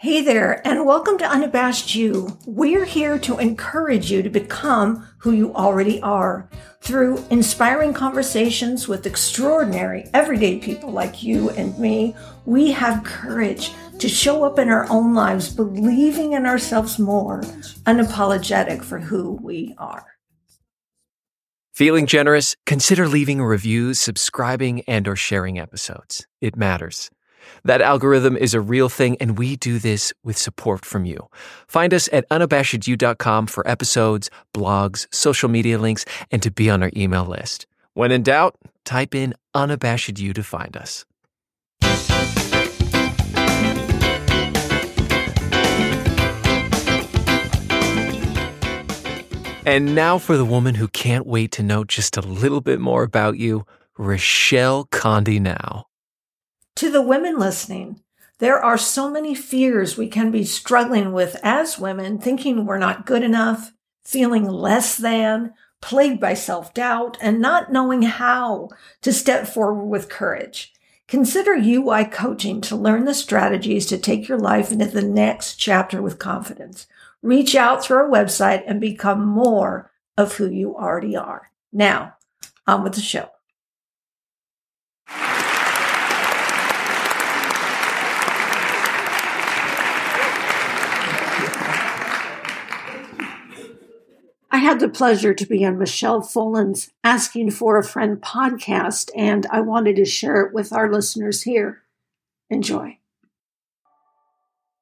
Hey there, and welcome to Unabashed You. We're here to encourage you to become who you already are through inspiring conversations with extraordinary, everyday people like you and me. We have courage to show up in our own lives, believing in ourselves more, unapologetic for who we are. Feeling generous? Consider leaving reviews, subscribing, and or sharing episodes. It matters. That algorithm is a real thing, and we do this with support from you. Find us at unabashedyou.com for episodes, blogs, social media links, and to be on our email list. When in doubt, type in unabashed you to find us. And now for the woman who can't wait to know just a little bit more about you, Rochelle Conde now. To the women listening, there are so many fears we can be struggling with as women, thinking we're not good enough, feeling less than, plagued by self doubt, and not knowing how to step forward with courage. Consider UY coaching to learn the strategies to take your life into the next chapter with confidence. Reach out through our website and become more of who you already are. Now, on with the show. I had the pleasure to be on Michele Fullen's Asking for a Friend podcast, and I wanted to share it with our listeners here. Enjoy.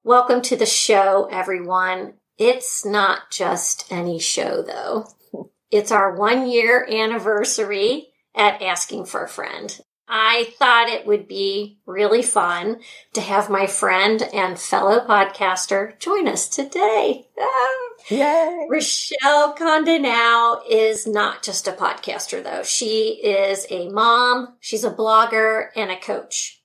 Welcome to the show, everyone. It's not just any show, though. It's our one year anniversary at Asking for a Friend. I thought it would be really fun to have my friend and fellow podcaster join us today. Ah. Yay! Rochelle Conde now is not just a podcaster, though. She is a mom, she's a blogger, and a coach.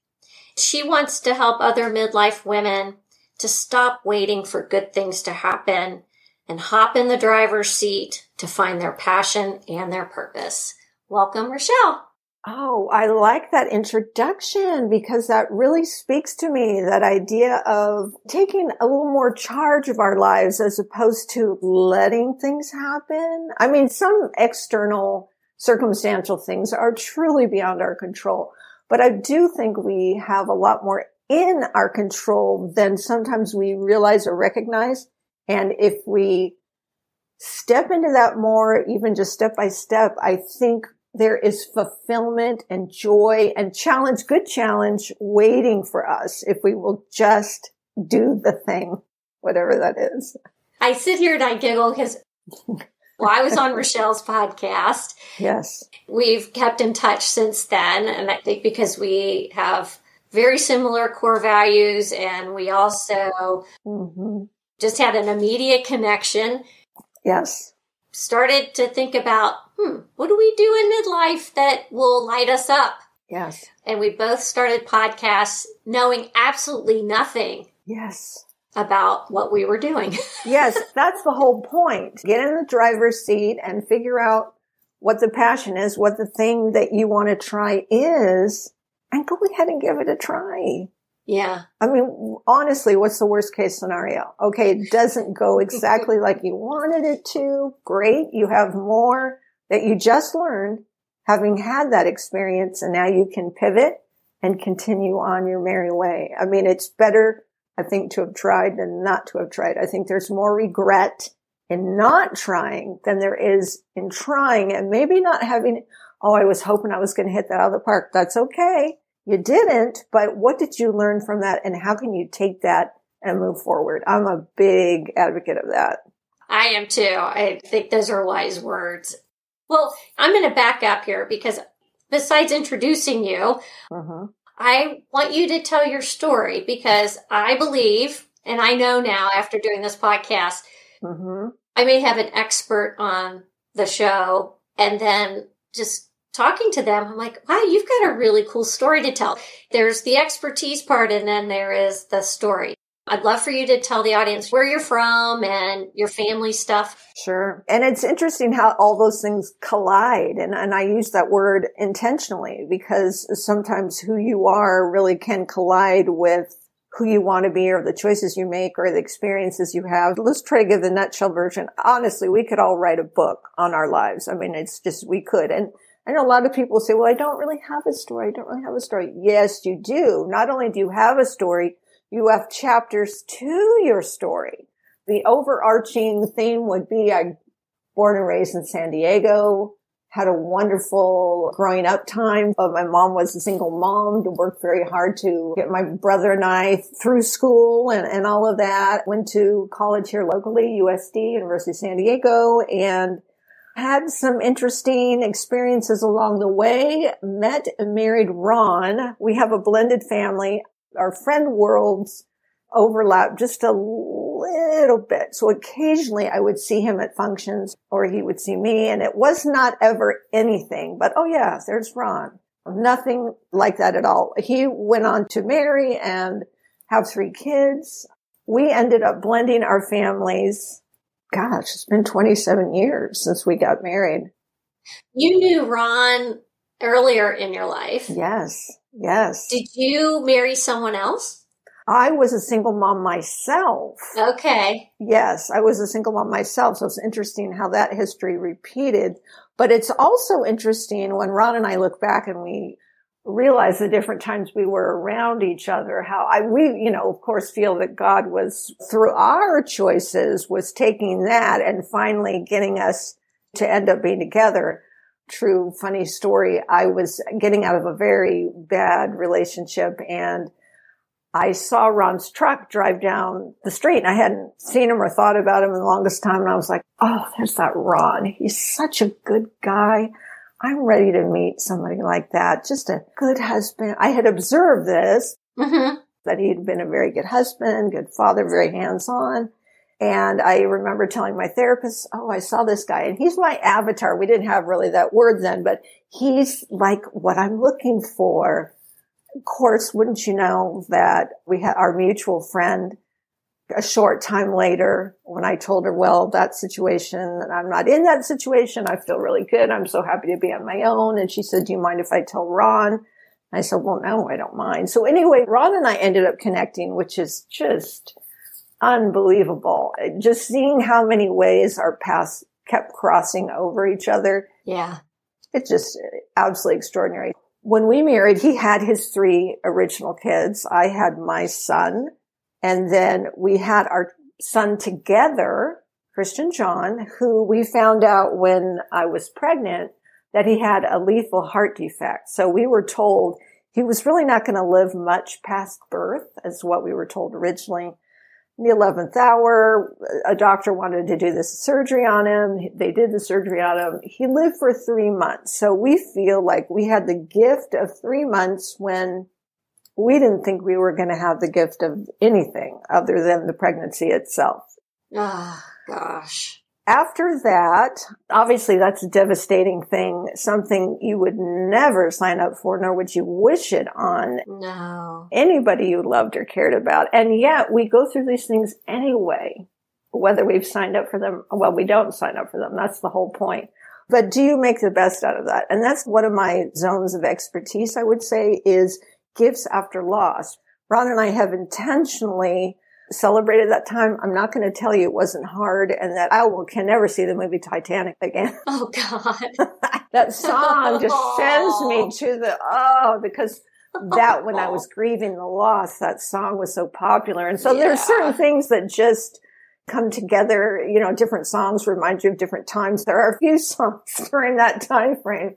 She wants to help other midlife women to stop waiting for good things to happen and hop in the driver's seat to find their passion and their purpose. Welcome, Rochelle. Oh, I like that introduction because that really speaks to me. That idea of taking a little more charge of our lives as opposed to letting things happen. I mean, some external circumstantial things are truly beyond our control, but I do think we have a lot more in our control than sometimes we realize or recognize. And if we step into that more, even just step by step, I think there is fulfillment and joy and challenge, good challenge waiting for us if we will just do the thing, whatever that is. I sit here and I giggle because well, I was on Rochelle's podcast. Yes. We've kept in touch since then. And I think because we have very similar core values and we also mm-hmm. just had an immediate connection. Yes. Started to think about hmm, what do we do in midlife that will light us up? Yes. And we both started podcasts knowing absolutely nothing. Yes. About what we were doing. yes, that's the whole point. Get in the driver's seat and figure out what the passion is, what the thing that you want to try is, and go ahead and give it a try. Yeah. I mean, honestly, what's the worst case scenario? Okay, it doesn't go exactly like you wanted it to. Great. You have more that you just learned having had that experience and now you can pivot and continue on your merry way. I mean, it's better, I think, to have tried than not to have tried. I think there's more regret in not trying than there is in trying and maybe not having, oh, I was hoping I was going to hit that out of the park. That's okay. You didn't, but what did you learn from that and how can you take that and move forward? I'm a big advocate of that. I am too. I think those are wise words. Well, I'm going to back up here because besides introducing you, uh-huh. I want you to tell your story because I believe, and I know now after doing this podcast, uh-huh. I may have an expert on the show and then just talking to them, I'm like, wow, you've got a really cool story to tell. There's the expertise part and then there is the story. I'd love for you to tell the audience where you're from and your family stuff. Sure. And it's interesting how all those things collide. And, and I use that word intentionally because sometimes who you are really can collide with who you want to be or the choices you make or the experiences you have. Let's try to give the nutshell version. Honestly, we could all write a book on our lives. I mean, it's just, we could. And I know a lot of people say, well, I don't really have a story. I don't really have a story. Yes, you do. Not only do you have a story, you have chapters to your story. The overarching theme would be I born and raised in San Diego, had a wonderful growing up time. But my mom was a single mom, worked very hard to get my brother and I through school and, and all of that. Went to college here locally, USD, University of San Diego, and had some interesting experiences along the way. Met and married Ron. We have a blended family. Our friend worlds overlap just a little bit. So occasionally I would see him at functions or he would see me and it was not ever anything, but oh yeah, there's Ron. Nothing like that at all. He went on to marry and have three kids. We ended up blending our families. Gosh, it's been 27 years since we got married. You knew Ron earlier in your life. Yes. Yes. Did you marry someone else? I was a single mom myself. Okay. Yes, I was a single mom myself. So it's interesting how that history repeated. But it's also interesting when Ron and I look back and we realize the different times we were around each other, how I, we, you know, of course feel that God was through our choices was taking that and finally getting us to end up being together. True funny story. I was getting out of a very bad relationship and I saw Ron's truck drive down the street and I hadn't seen him or thought about him in the longest time. And I was like, Oh, there's that Ron. He's such a good guy. I'm ready to meet somebody like that. Just a good husband. I had observed this, mm-hmm. that he had been a very good husband, good father, very hands on. And I remember telling my therapist, Oh, I saw this guy and he's my avatar. We didn't have really that word then, but he's like what I'm looking for of course, wouldn't you know that we had our mutual friend a short time later when I told her, well, that situation, I'm not in that situation. I feel really good. I'm so happy to be on my own. And she said, do you mind if I tell Ron? I said, well, no, I don't mind. So anyway, Ron and I ended up connecting, which is just unbelievable. Just seeing how many ways our paths kept crossing over each other. Yeah. It's just absolutely extraordinary when we married, he had his three original kids. I had my son. And then we had our son together, Christian John, who we found out when I was pregnant that he had a lethal heart defect. So we were told he was really not going to live much past birth, as what we were told originally the 11th hour, a doctor wanted to do this surgery on him. They did the surgery on him. He lived for three months. So we feel like we had the gift of three months when we didn't think we were going to have the gift of anything other than the pregnancy itself. Ah, oh, gosh after that, obviously that's a devastating thing, something you would never sign up for, nor would you wish it on no. anybody you loved or cared about. And yet we go through these things anyway, whether we've signed up for them. Well, we don't sign up for them. That's the whole point. But do you make the best out of that? And that's one of my zones of expertise, I would say, is gifts after loss. Ron and I have intentionally celebrated that time. I'm not going to tell you it wasn't hard and that I will can never see the movie Titanic again. Oh God. that song just sends me to the, oh, because that when I was grieving the loss, that song was so popular. And so yeah. there's certain things that just come together, you know, different songs remind you of different times. There are a few songs during that time frame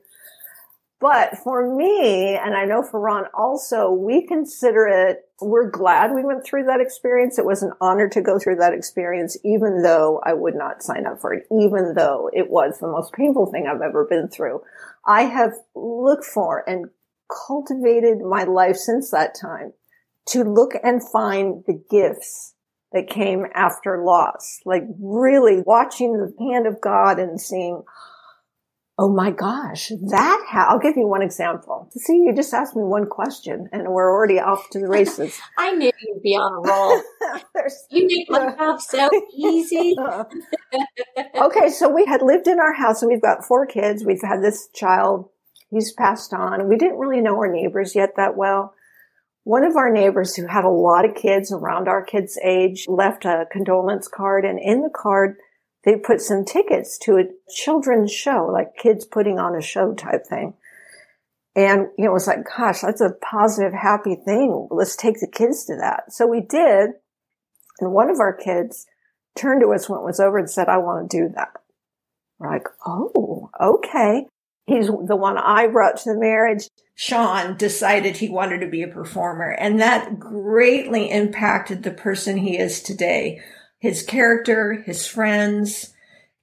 but for me, and I know for Ron also, we consider it, we're glad we went through that experience. It was an honor to go through that experience, even though I would not sign up for it, even though it was the most painful thing I've ever been through. I have looked for and cultivated my life since that time to look and find the gifts that came after loss, like really watching the hand of God and seeing, Oh my gosh, that ha- I'll give you one example. See, you just asked me one question and we're already off to the races. I knew you'd be on a roll. you make my job so easy. Uh-uh. okay, so we had lived in our house and we've got four kids. We've had this child. He's passed on. We didn't really know our neighbors yet that well. one of our neighbors who had a lot of kids around our kids' age left a condolence card and in the card, they put some tickets to a children's show, like kids putting on a show type thing. And, you know, it was like, gosh, that's a positive, happy thing. Let's take the kids to that. So we did. And one of our kids turned to us when it was over and said, I want to do that. We're like, oh, okay. He's the one I brought to the marriage. Sean decided he wanted to be a performer and that greatly impacted the person he is today. His character, his friends.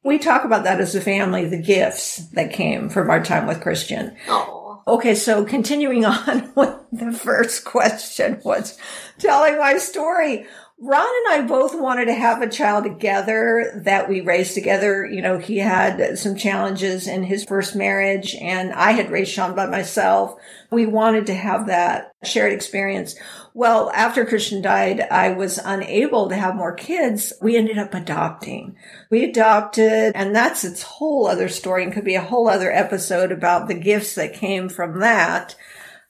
We talk about that as a family, the gifts that came from our time with Christian. Oh. Okay, so continuing on with the first question was telling my story. Ron and I both wanted to have a child together that we raised together. You know, he had some challenges in his first marriage and I had raised Sean by myself. We wanted to have that shared experience. Well, after Christian died, I was unable to have more kids. We ended up adopting. We adopted and that's its whole other story and could be a whole other episode about the gifts that came from that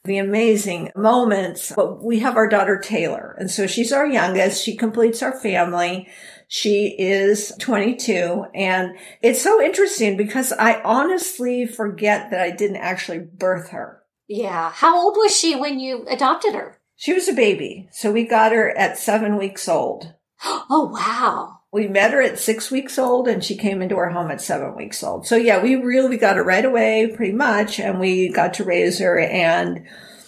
the amazing moments. But we have our daughter Taylor. And so she's our youngest. She completes our family. She is 22 and it's so interesting because I honestly forget that I didn't actually birth her. Yeah. How old was she when you adopted her? She was a baby. So we got her at seven weeks old. Oh, wow. We met her at six weeks old and she came into our home at seven weeks old. So yeah, we really got her right away pretty much and we got to raise her and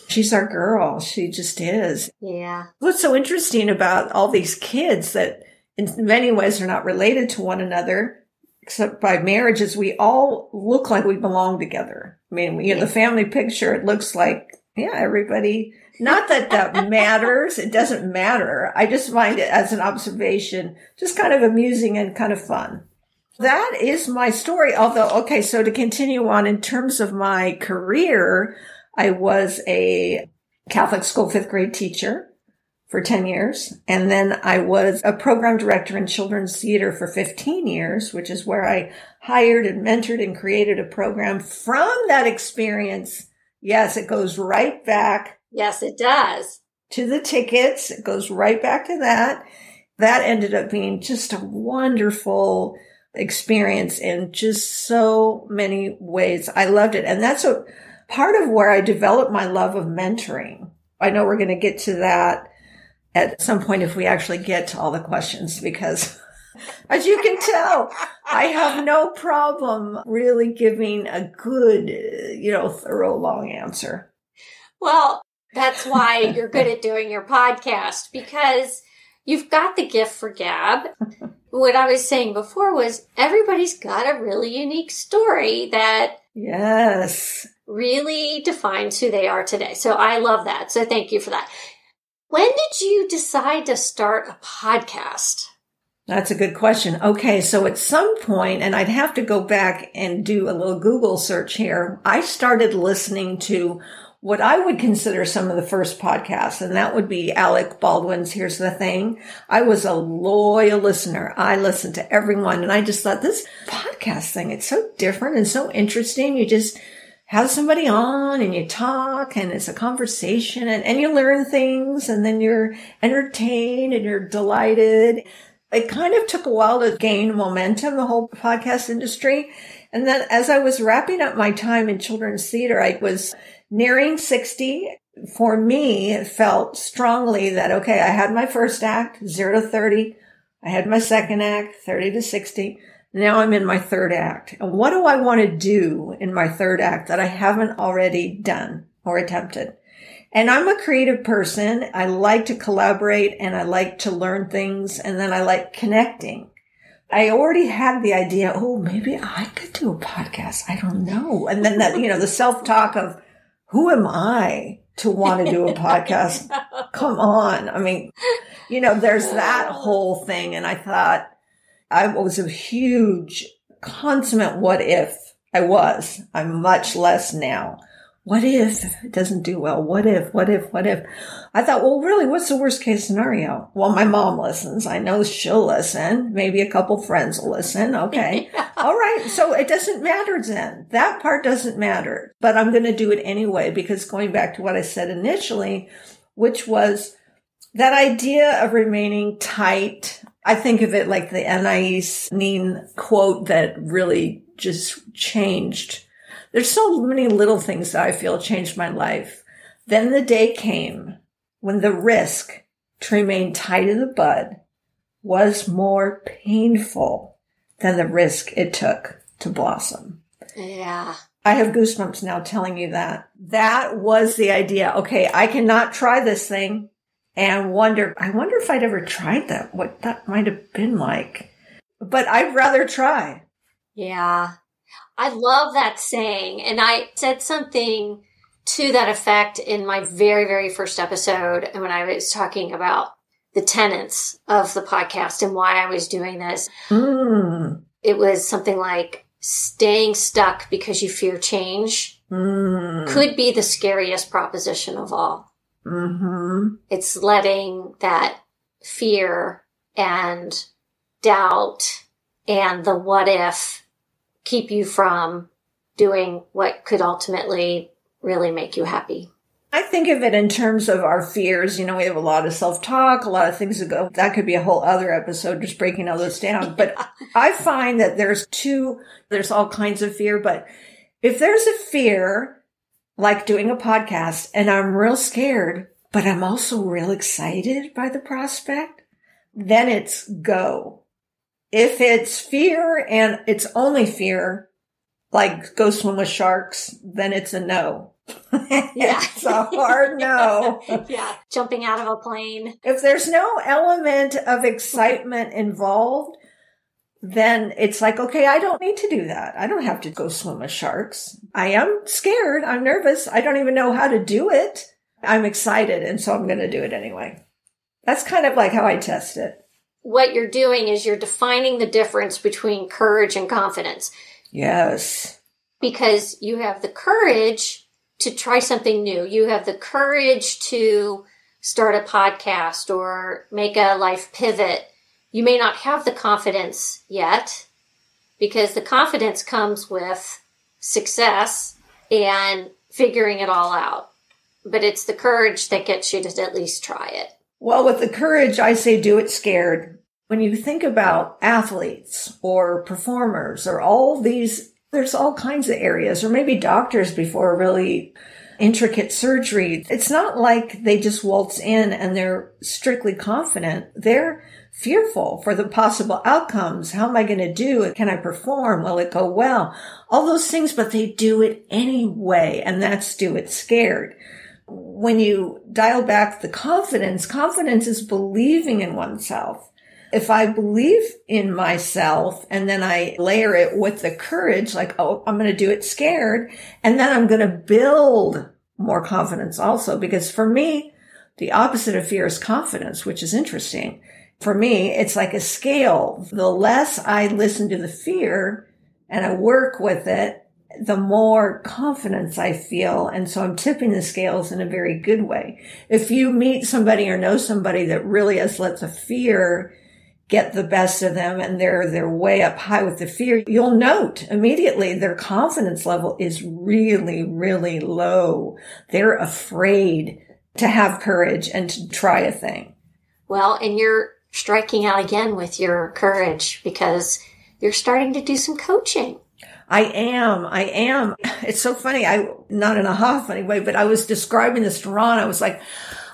she's our girl. She just is. Yeah. What's so interesting about all these kids that in many ways are not related to one another, except by marriage is we all look like we belong together. I mean, you know, the family picture, it looks like, yeah, everybody not that that matters. It doesn't matter. I just find it as an observation, just kind of amusing and kind of fun. That is my story. Although, okay, so to continue on in terms of my career, I was a Catholic school fifth grade teacher for 10 years. And then I was a program director in children's theater for 15 years, which is where I hired and mentored and created a program from that experience. Yes, it goes right back Yes, it does. To the tickets. It goes right back to that. That ended up being just a wonderful experience in just so many ways. I loved it. And that's a part of where I developed my love of mentoring. I know we're going to get to that at some point if we actually get to all the questions because as you can tell, I have no problem really giving a good, you know, thorough long answer. Well, that's why you're good at doing your podcast because you've got the gift for gab. what I was saying before was everybody's got a really unique story that yes really defines who they are today. So I love that. So thank you for that. When did you decide to start a podcast? That's a good question. Okay. So at some point, and I'd have to go back and do a little Google search here. I started listening to what I would consider some of the first podcasts, and that would be Alec Baldwin's Here's the Thing. I was a loyal listener. I listened to everyone, and I just thought this podcast thing, it's so different and so interesting. You just have somebody on and you talk and it's a conversation and, and you learn things and then you're entertained and you're delighted. It kind of took a while to gain momentum, the whole podcast industry. And then as I was wrapping up my time in children's theater, I was nearing 60 for me it felt strongly that, okay, I had my first act, zero to 30. I had my second act, 30 to 60. Now I'm in my third act. And what do I want to do in my third act that I haven't already done or attempted? And I'm a creative person. I like to collaborate and I like to learn things and then I like connecting. I already had the idea, oh, maybe I could do a podcast. I don't know. And then that, you know, the self talk of, who am I to want to do a podcast? Come on. I mean, you know, there's that oh. whole thing. And I thought I was a huge consummate what if I was. I'm much less now what if it doesn't do well? What if, what if, what if? I thought, well, really, what's the worst case scenario? Well, my mom listens. I know she'll listen. Maybe a couple friends will listen. Okay. All right. So it doesn't matter then. That part doesn't matter, but I'm going to do it anyway because going back to what I said initially, which was that idea of remaining tight. I think of it like the Anais Nin quote that really just changed. There's so many little things that I feel changed my life. Then the day came when the risk to remain tied in the bud was more painful than the risk it took to blossom. Yeah. I have goosebumps now telling you that. That was the idea. Okay, I cannot try this thing and wonder, I wonder if I'd ever tried that, what that might have been like. But I'd rather try. Yeah. I love that saying. And I said something to that effect in my very, very first episode. And when I was talking about the tenets of the podcast and why I was doing this, mm. it was something like staying stuck because you fear change mm. could be the scariest proposition of all. Mm-hmm. It's letting that fear and doubt and the what if keep you from doing what could ultimately really make you happy. I think of it in terms of our fears. You know, we have a lot of self talk, a lot of things that go. That could be a whole other episode, just breaking all this down. But I find that there's two, there's all kinds of fear. But if there's a fear, like doing a podcast, and I'm real scared, but I'm also real excited by the prospect, then it's go. If it's fear and it's only fear, like go swim with sharks, then it's a no. Yeah. it's a hard no. yeah. Jumping out of a plane. If there's no element of excitement involved, then it's like, okay, I don't need to do that. I don't have to go swim with sharks. I am scared. I'm nervous. I don't even know how to do it. I'm excited. And so I'm going to do it anyway. That's kind of like how I test it. What you're doing is you're defining the difference between courage and confidence. Yes. Because you have the courage to try something new. You have the courage to start a podcast or make a life pivot. You may not have the confidence yet because the confidence comes with success and figuring it all out. But it's the courage that gets you to at least try it. Well, with the courage, I say do it scared. When you think about athletes or performers or all these there's all kinds of areas, or maybe doctors before really intricate surgery. It's not like they just waltz in and they're strictly confident. They're fearful for the possible outcomes. How am I going to do it? Can I perform? Will it go well? All those things, but they do it anyway. And that's do it scared. When you dial back the confidence, confidence is believing in oneself if I believe in myself and then I layer it with the courage, like, oh, I'm going to do it scared. And then I'm going to build more confidence also. Because for me, the opposite of fear is confidence, which is interesting. For me, it's like a scale. The less I listen to the fear and I work with it, the more confidence I feel. And so I'm tipping the scales in a very good way. If you meet somebody or know somebody that really has let the fear get the best of them and they're they're way up high with the fear you'll note immediately their confidence level is really really low they're afraid to have courage and to try a thing well and you're striking out again with your courage because you're starting to do some coaching I am. I am. It's so funny. I, not in a half funny way, but I was describing this to Ron. I was like,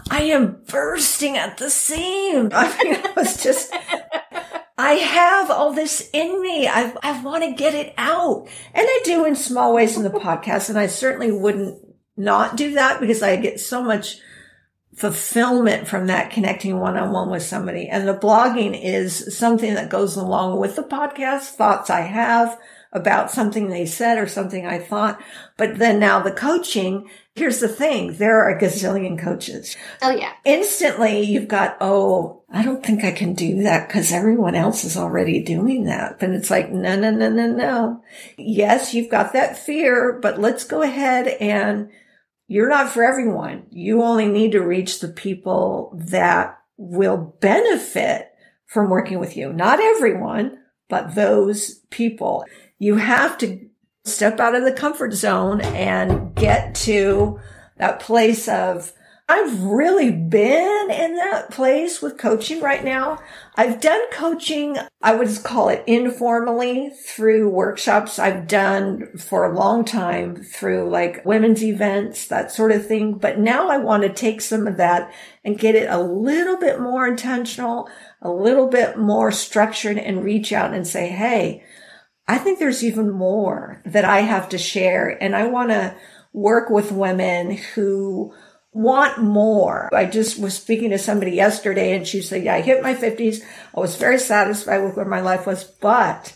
I am bursting at the seam. I mean, I was just, I have all this in me. I, I want to get it out. And I do in small ways in the podcast. And I certainly wouldn't not do that because I get so much fulfillment from that connecting one on one with somebody. And the blogging is something that goes along with the podcast, thoughts I have about something they said or something I thought. But then now the coaching, here's the thing. There are a gazillion coaches. Oh yeah. Instantly you've got, oh, I don't think I can do that because everyone else is already doing that. But it's like, no, no, no, no, no. Yes, you've got that fear, but let's go ahead and you're not for everyone. You only need to reach the people that will benefit from working with you. Not everyone, but those people. You have to step out of the comfort zone and get to that place of, I've really been in that place with coaching right now. I've done coaching, I would call it informally through workshops I've done for a long time through like women's events, that sort of thing. But now I want to take some of that and get it a little bit more intentional, a little bit more structured and reach out and say, Hey, I think there's even more that I have to share. And I want to work with women who want more. I just was speaking to somebody yesterday and she said, yeah, I hit my fifties. I was very satisfied with where my life was, but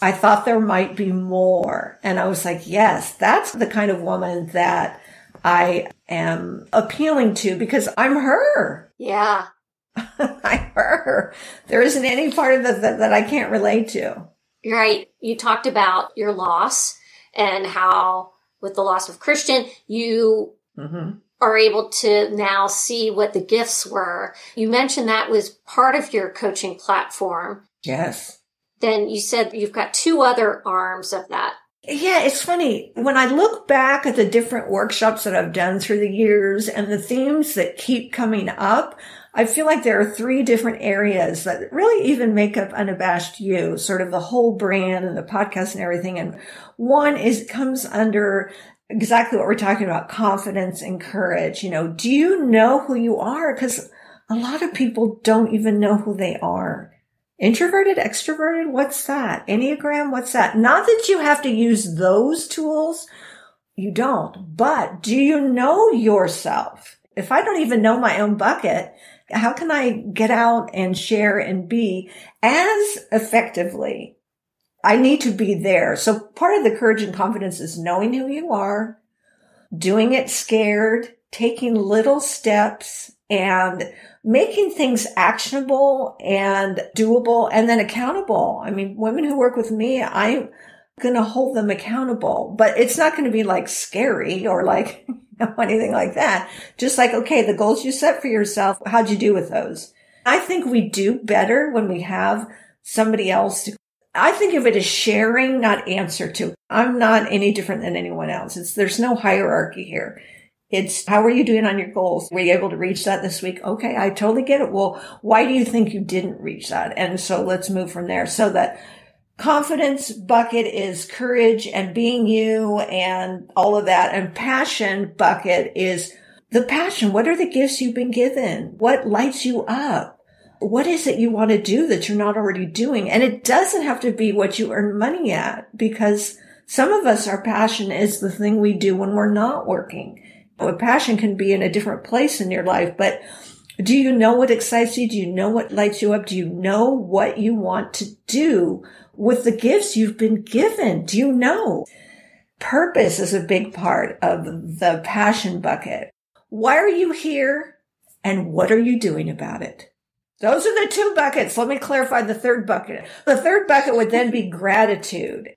I thought there might be more. And I was like, yes, that's the kind of woman that I am appealing to because I'm her. Yeah. I'm her. There isn't any part of that, that that I can't relate to. Right. You talked about your loss and how with the loss of Christian, you mm-hmm are able to now see what the gifts were. You mentioned that was part of your coaching platform. Yes. Then you said you've got two other arms of that. Yeah, it's funny. When I look back at the different workshops that I've done through the years and the themes that keep coming up, I feel like there are three different areas that really even make up Unabashed You, sort of the whole brand and the podcast and everything. And one is comes under exactly what we're talking about confidence and courage. You know, do you know who you are? Because a lot of people don't even know who they are. Introverted, extroverted, what's that? Enneagram, what's that? Not that you have to use those tools. You don't. But do you know yourself? If I don't even know my own bucket, how can I get out and share and be as effectively I need to be there. So part of the courage and confidence is knowing who you are, doing it scared, taking little steps and making things actionable and doable and then accountable. I mean, women who work with me, I'm going to hold them accountable, but it's not going to be like scary or like know, anything like that. Just like, okay, the goals you set for yourself, how'd you do with those? I think we do better when we have somebody else to I think of it as sharing, not answer to. I'm not any different than anyone else. It's, there's no hierarchy here. It's how are you doing on your goals? Were you able to reach that this week? Okay, I totally get it. Well, why do you think you didn't reach that? And so let's move from there. So that confidence bucket is courage and being you and all of that. And passion bucket is the passion. What are the gifts you've been given? What lights you up? what is it you want to do that you're not already doing? And it doesn't have to be what you earn money at because some of us, our passion is the thing we do when we're not working. A passion can be in a different place in your life, but do you know what excites you? Do you know what lights you up? Do you know what you want to do with the gifts you've been given? Do you know? Purpose is a big part of the passion bucket. Why are you here? And what are you doing about it? Those are the two buckets. Let me clarify the third bucket. The third bucket would then be gratitude.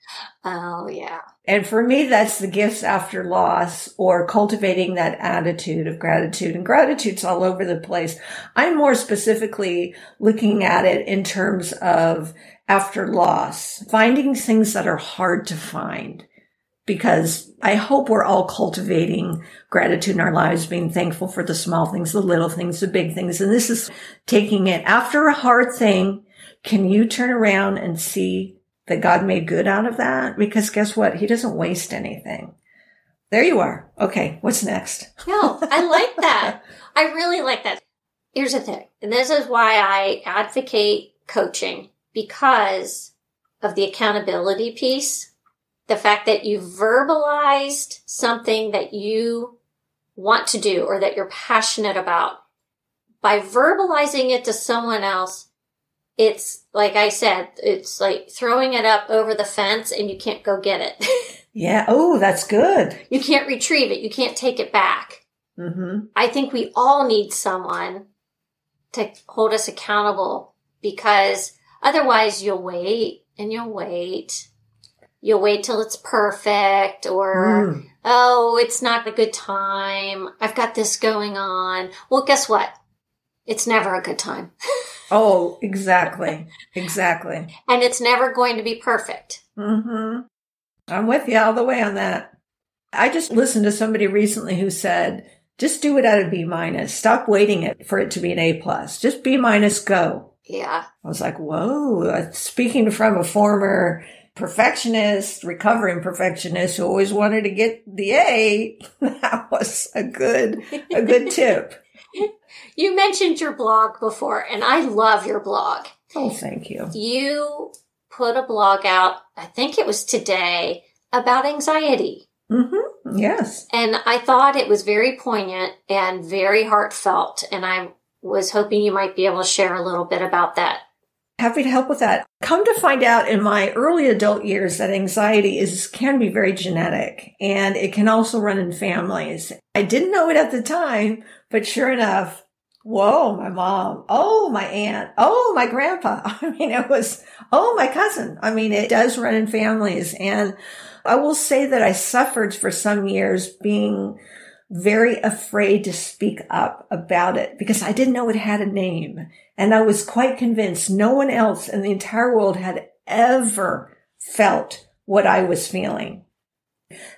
Oh, yeah. And for me, that's the gifts after loss or cultivating that attitude of gratitude. And gratitude's all over the place. I'm more specifically looking at it in terms of after loss, finding things that are hard to find because I hope we're all cultivating gratitude in our lives, being thankful for the small things, the little things, the big things. And this is taking it after a hard thing. Can you turn around and see that God made good out of that? Because guess what? He doesn't waste anything. There you are. Okay. What's next? no, I like that. I really like that. Here's the thing. And this is why I advocate coaching because of the accountability piece the fact that you verbalized something that you want to do or that you're passionate about. By verbalizing it to someone else it's like i said it's like throwing it up over the fence and you can't go get it. Yeah. Oh that's good. You can't retrieve it. You can't take it back. Mm-hmm. i think we all need someone to hold us accountable because otherwise you'll wait and you'll wait you'll wait till it's perfect or, mm. oh, it's not a good time. I've got this going on. Well, guess what? It's never a good time. oh, exactly. Exactly. and it's never going to be perfect. Mm-hmm. I'm with you all the way on that. I just listened to somebody recently who said, Just do it at a B minus. Stop waiting it for it to be an A plus. Just B minus go. Yeah. I was like, whoa, speaking from a former perfectionist, recovering perfectionist who always wanted to get the A, that was a good, a good tip. You mentioned your blog before, and I love your blog. Oh, thank you. You put a blog out, I think it was today, about anxiety. Mm-hmm. Yes. And I thought it was very poignant and very heartfelt. And I was hoping you might be able to share a little bit about that. Happy to help with that. Come to find out in my early adult years that anxiety is, can be very genetic and it can also run in families. I didn't know it at the time, but sure enough, whoa, my mom, oh, my aunt, oh, my grandpa. I mean, it was, oh, my cousin. I mean, it does run in families. And I will say that I suffered for some years being very afraid to speak up about it because I didn't know it had a name. And I was quite convinced no one else in the entire world had ever felt what I was feeling.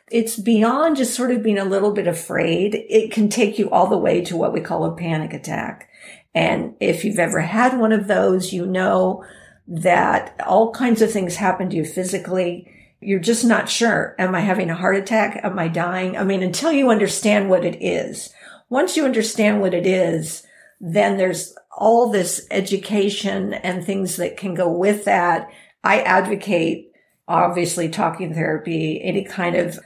It's beyond just sort of being a little bit afraid. It can take you all the way to what we call a panic attack. And if you've ever had one of those, you know that all kinds of things happen to you physically you're just not sure. Am I having a heart attack? Am I dying? I mean, until you understand what it is. Once you understand what it is, then there's all this education and things that can go with that. I advocate obviously talking therapy, any kind of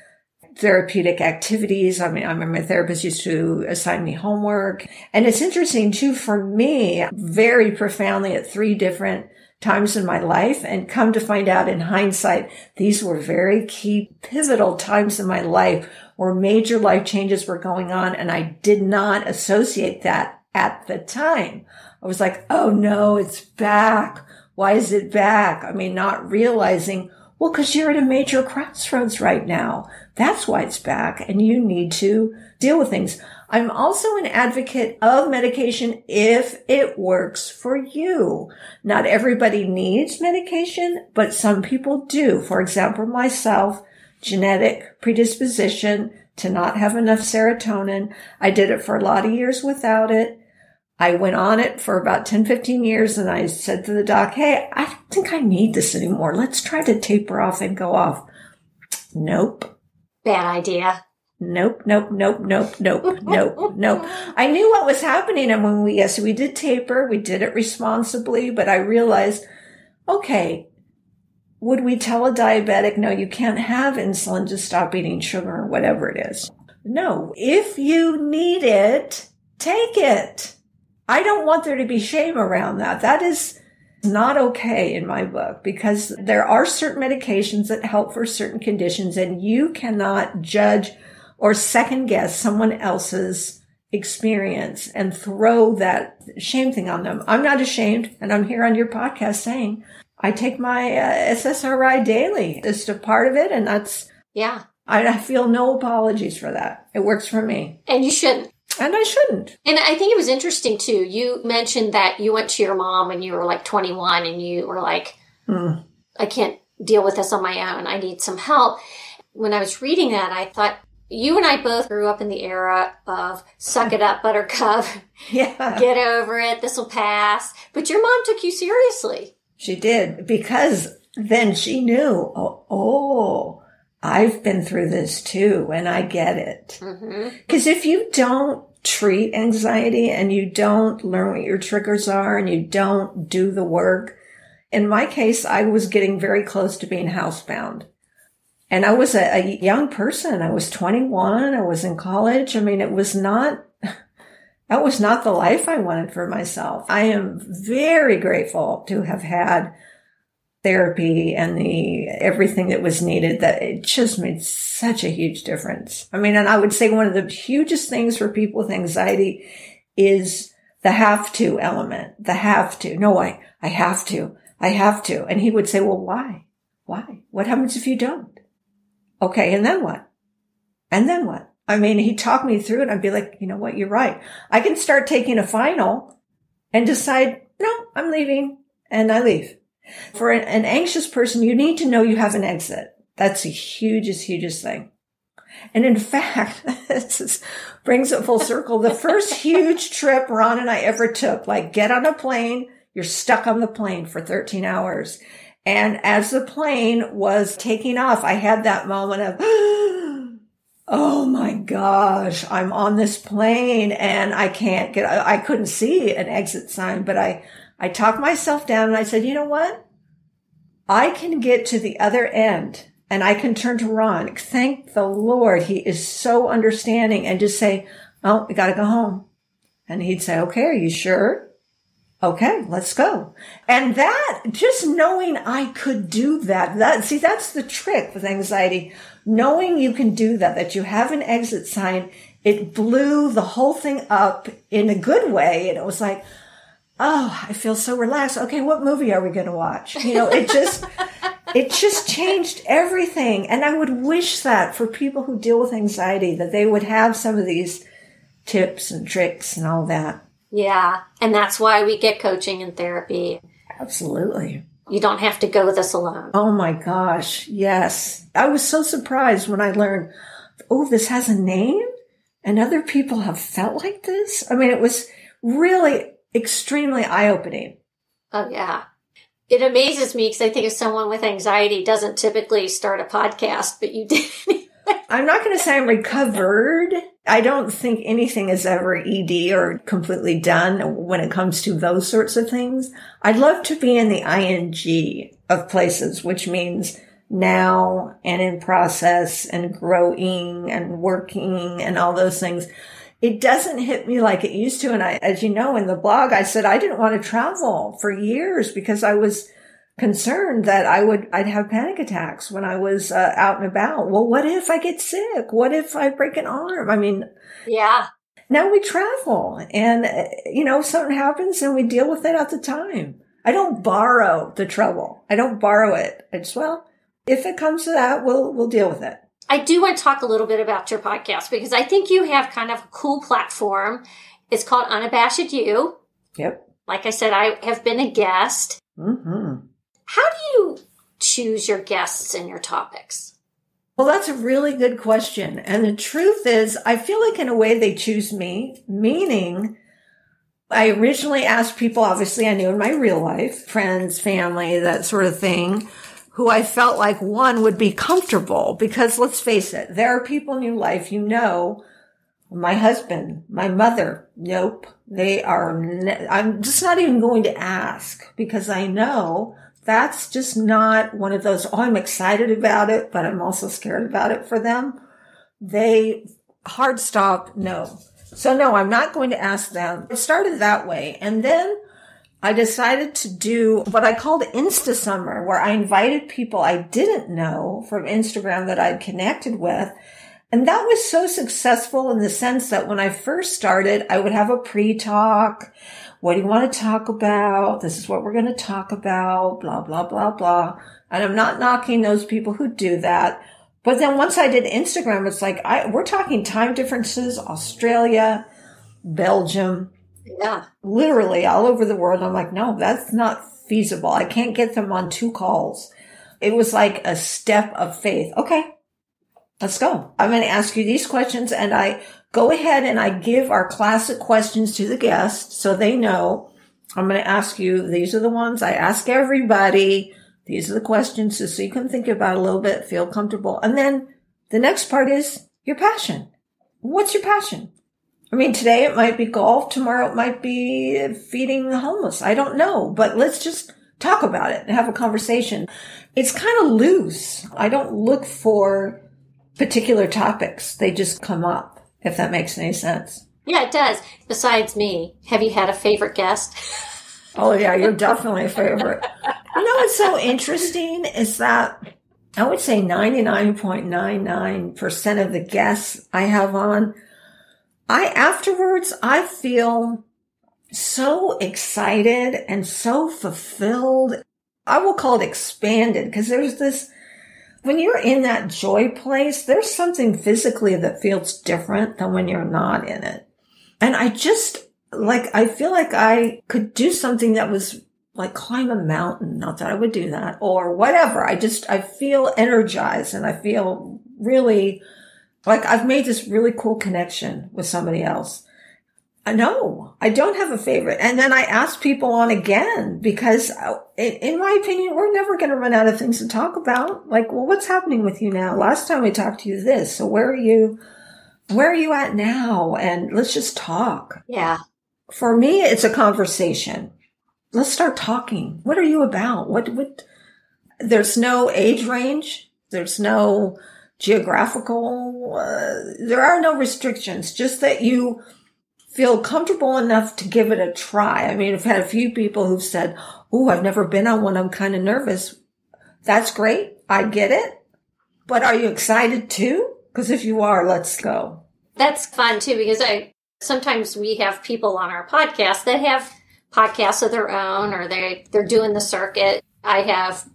therapeutic activities. I mean, I remember my therapist used to assign me homework. And it's interesting too, for me, very profoundly at three different times in my life and come to find out in hindsight, these were very key pivotal times in my life where major life changes were going on. And I did not associate that at the time. I was like, Oh no, it's back. Why is it back? I mean, not realizing, well, cause you're at a major crossroads right now. That's why it's back and you need to deal with things. I'm also an advocate of medication if it works for you. Not everybody needs medication, but some people do. For example, myself, genetic predisposition to not have enough serotonin. I did it for a lot of years without it. I went on it for about 10, 15 years and I said to the doc, Hey, I don't think I need this anymore. Let's try to taper off and go off. Nope. Bad idea. Nope, nope, nope, nope, nope, nope, nope. I knew what was happening. And when we, yes, we did taper, we did it responsibly, but I realized, okay, would we tell a diabetic, no, you can't have insulin to stop eating sugar or whatever it is? No, if you need it, take it. I don't want there to be shame around that. That is not okay in my book because there are certain medications that help for certain conditions and you cannot judge or second guess someone else's experience and throw that shame thing on them. I'm not ashamed. And I'm here on your podcast saying I take my uh, SSRI daily. It's a part of it. And that's, yeah, I, I feel no apologies for that. It works for me. And you shouldn't. And I shouldn't. And I think it was interesting too. You mentioned that you went to your mom when you were like 21 and you were like, mm. I can't deal with this on my own. I need some help. When I was reading that, I thought, you and I both grew up in the era of suck it up, buttercup. Yeah. Get over it. This will pass. But your mom took you seriously. She did because then she knew, oh, oh I've been through this too and I get it. Because mm-hmm. if you don't treat anxiety and you don't learn what your triggers are and you don't do the work, in my case, I was getting very close to being housebound. And I was a, a young person. I was 21. I was in college. I mean, it was not, that was not the life I wanted for myself. I am very grateful to have had therapy and the everything that was needed that it just made such a huge difference. I mean, and I would say one of the hugest things for people with anxiety is the have to element, the have to. No, I, I have to, I have to. And he would say, well, why? Why? What happens if you don't? Okay. And then what? And then what? I mean, he talked me through it. I'd be like, you know what? You're right. I can start taking a final and decide, no, I'm leaving and I leave. For an, an anxious person, you need to know you have an exit. That's the hugest, hugest thing. And in fact, this brings it full circle. The first huge trip Ron and I ever took, like get on a plane, you're stuck on the plane for 13 hours. And as the plane was taking off, I had that moment of, oh my gosh, I'm on this plane and I can't get, I couldn't see an exit sign, but I, I talked myself down and I said, you know what? I can get to the other end and I can turn to Ron. Thank the Lord. He is so understanding and just say, Oh, we got to go home. And he'd say, okay, are you sure? Okay, let's go. And that, just knowing I could do that, that, see, that's the trick with anxiety. Knowing you can do that, that you have an exit sign, it blew the whole thing up in a good way. And it was like, oh, I feel so relaxed. Okay, what movie are we going to watch? You know, it just, it just changed everything. And I would wish that for people who deal with anxiety, that they would have some of these tips and tricks and all that. Yeah. And that's why we get coaching and therapy. Absolutely. You don't have to go this alone. Oh my gosh. Yes. I was so surprised when I learned, oh, this has a name and other people have felt like this. I mean, it was really extremely eye opening. Oh, yeah. It amazes me because I think if someone with anxiety doesn't typically start a podcast, but you did. I'm not going to say I'm recovered. I don't think anything is ever ED or completely done when it comes to those sorts of things. I'd love to be in the ing of places, which means now and in process and growing and working and all those things it doesn't hit me like it used to. And I, as you know, in the blog, I said I didn't want to travel for years because I was concerned that I would, I'd have panic attacks when I was uh, out and about. Well, what if I get sick? What if I break an arm? I mean, yeah. Now we travel and, uh, you know, something happens and we deal with it at the time. I don't borrow the trouble. I don't borrow it. It's, well, if it comes to that, we'll, we'll deal with it. I do want to talk a little bit about your podcast because I think you have kind of a cool platform. It's called Unabashed You. Yep. Like I said, I have been a guest. Mm-hmm. How do you choose your guests and your topics? Well, that's a really good question. And the truth is, I feel like in a way they choose me, meaning I originally asked people, obviously I knew in my real life, friends, family, that sort of thing who I felt like one would be comfortable because let's face it, there are people in your life you know, my husband, my mother, nope, they are, ne- I'm just not even going to ask because I know that's just not one of those, oh, I'm excited about it, but I'm also scared about it for them. They hard stop, no. So no, I'm not going to ask them. It started that way. And then I decided to do what I called Insta Summer, where I invited people I didn't know from Instagram that I'd connected with. And that was so successful in the sense that when I first started, I would have a pre-talk. What do you want to talk about? This is what we're going to talk about, blah, blah, blah, blah. And I'm not knocking those people who do that. But then once I did Instagram, it's like, I, we're talking time differences, Australia, Belgium, yeah. Literally all over the world. I'm like, no, that's not feasible. I can't get them on two calls. It was like a step of faith. Okay. Let's go. I'm going to ask you these questions and I go ahead and I give our classic questions to the guests so they know I'm going to ask you. These are the ones I ask everybody. These are the questions so you can think about a little bit, feel comfortable. And then the next part is your passion. What's your passion? I mean, today it might be golf. Tomorrow it might be feeding the homeless. I don't know, but let's just talk about it and have a conversation. It's kind of loose. I don't look for particular topics. They just come up, if that makes any sense. Yeah, it does. Besides me, have you had a favorite guest? oh, yeah, you're definitely a favorite. you know what's so interesting is that I would say 99.99% of the guests I have on I afterwards, I feel so excited and so fulfilled. I will call it expanded because there's this, when you're in that joy place, there's something physically that feels different than when you're not in it. And I just like, I feel like I could do something that was like climb a mountain. Not that I would do that or whatever. I just, I feel energized and I feel really Like I've made this really cool connection with somebody else. No, I don't have a favorite. And then I ask people on again because uh, in my opinion, we're never going to run out of things to talk about. Like, well, what's happening with you now? Last time we talked to you this. So where are you? Where are you at now? And let's just talk. Yeah. For me, it's a conversation. Let's start talking. What are you about? What, what, there's no age range. There's no geographical, uh, there are no restrictions, just that you feel comfortable enough to give it a try. I mean, I've had a few people who've said, Oh, I've never been on one. I'm kind of nervous. That's great. I get it. But are you excited too? Because if you are, let's go. That's fun too, because I sometimes we have people on our podcast that have podcasts of their own or they they're doing the circuit. I have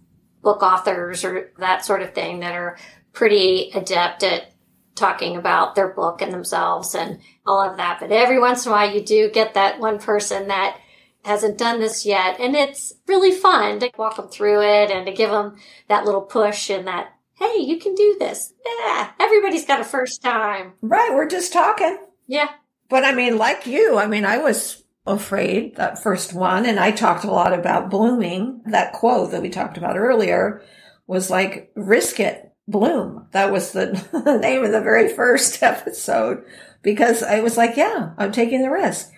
book authors or that sort of thing that are pretty adept at talking about their book and themselves and all of that. But every once in a while you do get that one person that hasn't done this yet. And it's really fun to walk them through it and to give them that little push and that, hey, you can do this. Yeah, everybody's got a first time. Right. We're just talking. Yeah. But I mean, like you, I mean, I was afraid that first one. And I talked a lot about blooming. That quote that we talked about earlier was like, risk it, bloom. That was the name of the very first episode because I was like, yeah, I'm taking the risk.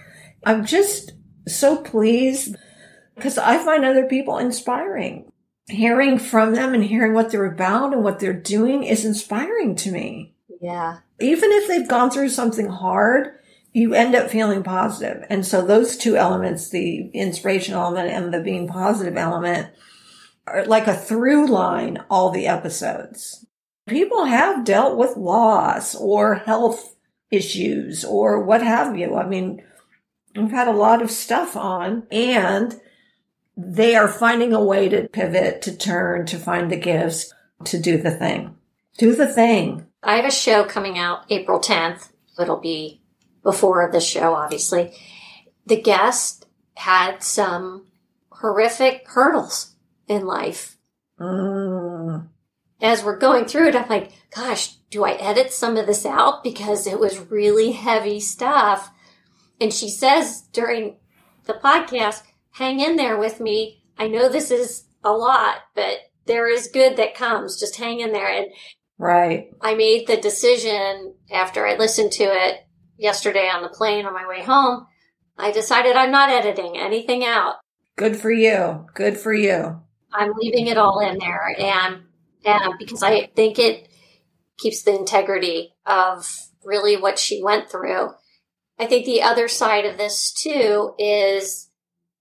I'm just so pleased because I find other people inspiring. Hearing from them and hearing what they're about and what they're doing is inspiring to me. Yeah. Even if they've gone through something hard, you end up feeling positive. And so those two elements, the inspiration element and the being positive element, like a through line all the episodes. People have dealt with loss or health issues or what have you. I mean, we've had a lot of stuff on and they are finding a way to pivot, to turn, to find the gifts, to do the thing. Do the thing. I have a show coming out April 10th. It'll be before the show, obviously, the guest had some horrific hurdles in life. Mm. As we're going through it, I'm like, gosh, do I edit some of this out? Because it was really heavy stuff. And she says during the podcast, hang in there with me. I know this is a lot, but there is good that comes. Just hang in there. And right. I made the decision after I listened to it yesterday on the plane on my way home, I decided I'm not editing anything out. Good for you. Good for you. I'm leaving it all in there and and because I think it keeps the integrity of really what she went through. I think the other side of this too is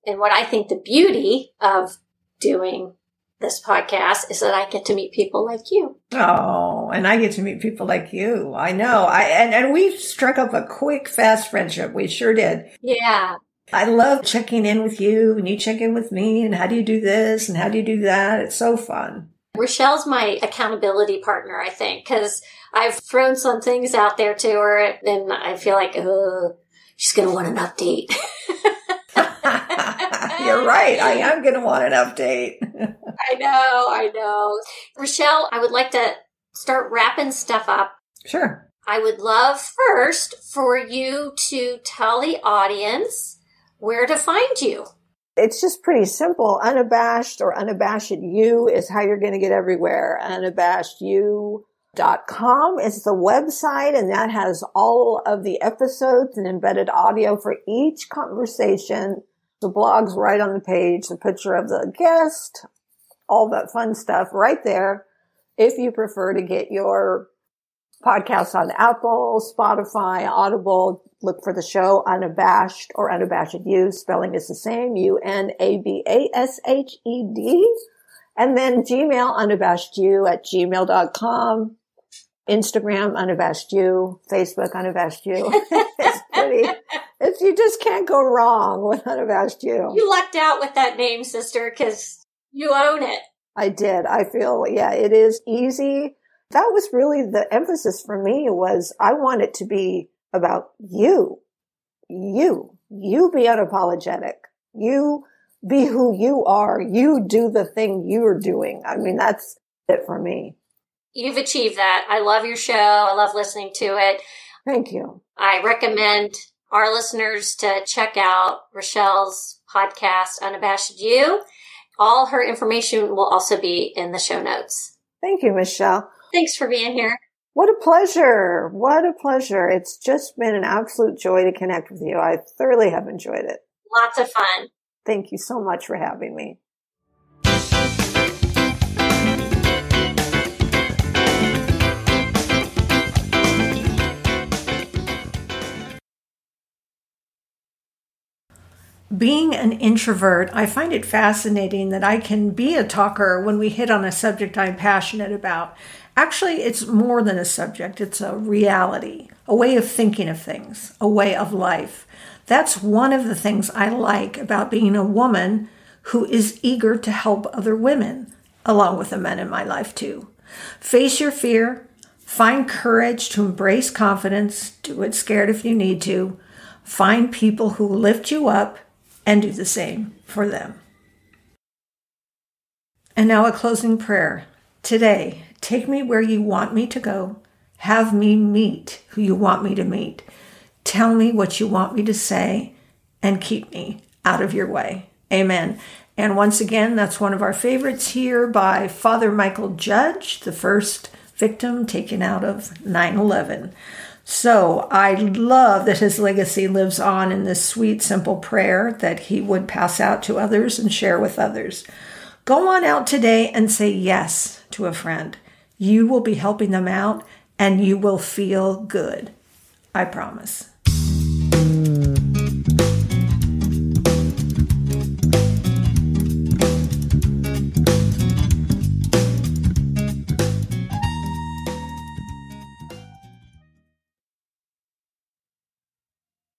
and what I think the beauty of doing this podcast is that I get to meet people like you. Oh, and I get to meet people like you. I know. I and, and we struck up a quick, fast friendship. We sure did. Yeah. I love checking in with you and you check in with me and how do you do this and how do you do that? It's so fun. Rochelle's my accountability partner, I think, because I've thrown some things out there to her and I feel like, oh, she's going to want an update. You're right. I am going to want an update. I know, I know. Rochelle, I would like to start wrapping stuff up. Sure. I would love first for you to tell the audience where to find you. It's just pretty simple. Unabashed or unabashed you is how you're going to get everywhere. Unabashed you dot com is the website and that has all of the episodes and embedded audio for each conversation. The blog's right on the page, the picture of the guest, all that fun stuff right there. If you prefer to get your podcast on Apple, Spotify, Audible, look for the show Unabashed or Unabashed You. Spelling is the same. U-N-A-B-A-S-H-E-D. And then Gmail, unabashed you at gmail.com. Instagram, unabashed you. Facebook, unabashed you. it's pretty, it's, you just can't go wrong with unabashed you. You lucked out with that name, sister, because you own it. I did. I feel, yeah, it is easy. That was really the emphasis for me was I want it to be about you. You. You be unapologetic. You be who you are. You do the thing you're doing. I mean, that's it for me. you've achieved that. I love your show. I love listening to it. Thank you. I recommend our listeners to check out Rochelle's podcast, Unabashed You. All her information will also be in the show notes. Thank you, Michele. Thanks for being here. What a pleasure. What a pleasure. It's just been an absolute joy to connect with you. I thoroughly have enjoyed it. Lots of fun. Thank you so much for having me. Being an introvert, I find it fascinating that I can be a talker when we hit on a subject I'm passionate about. Actually, it's more than a subject, it's a reality, a way of thinking of things, a way of life. That's one of the things I like about being a woman who is eager to help other women, along with the men in my life, too. Face your fear, find courage to embrace confidence, do it scared if you need to, find people who lift you up and do the same for them. And now a closing prayer. Today, take me where you want me to go. Have me meet who you want me to meet. Tell me what you want me to say and keep me out of your way. Amen. And once again, that's one of our favorites here by Father Mychal Judge, the first victim taken out of 9 11. So I love that his legacy lives on in this sweet, simple prayer that he would pass out to others and share with others. Go on out today and say yes to a friend. You will be helping them out and you will feel good. I promise.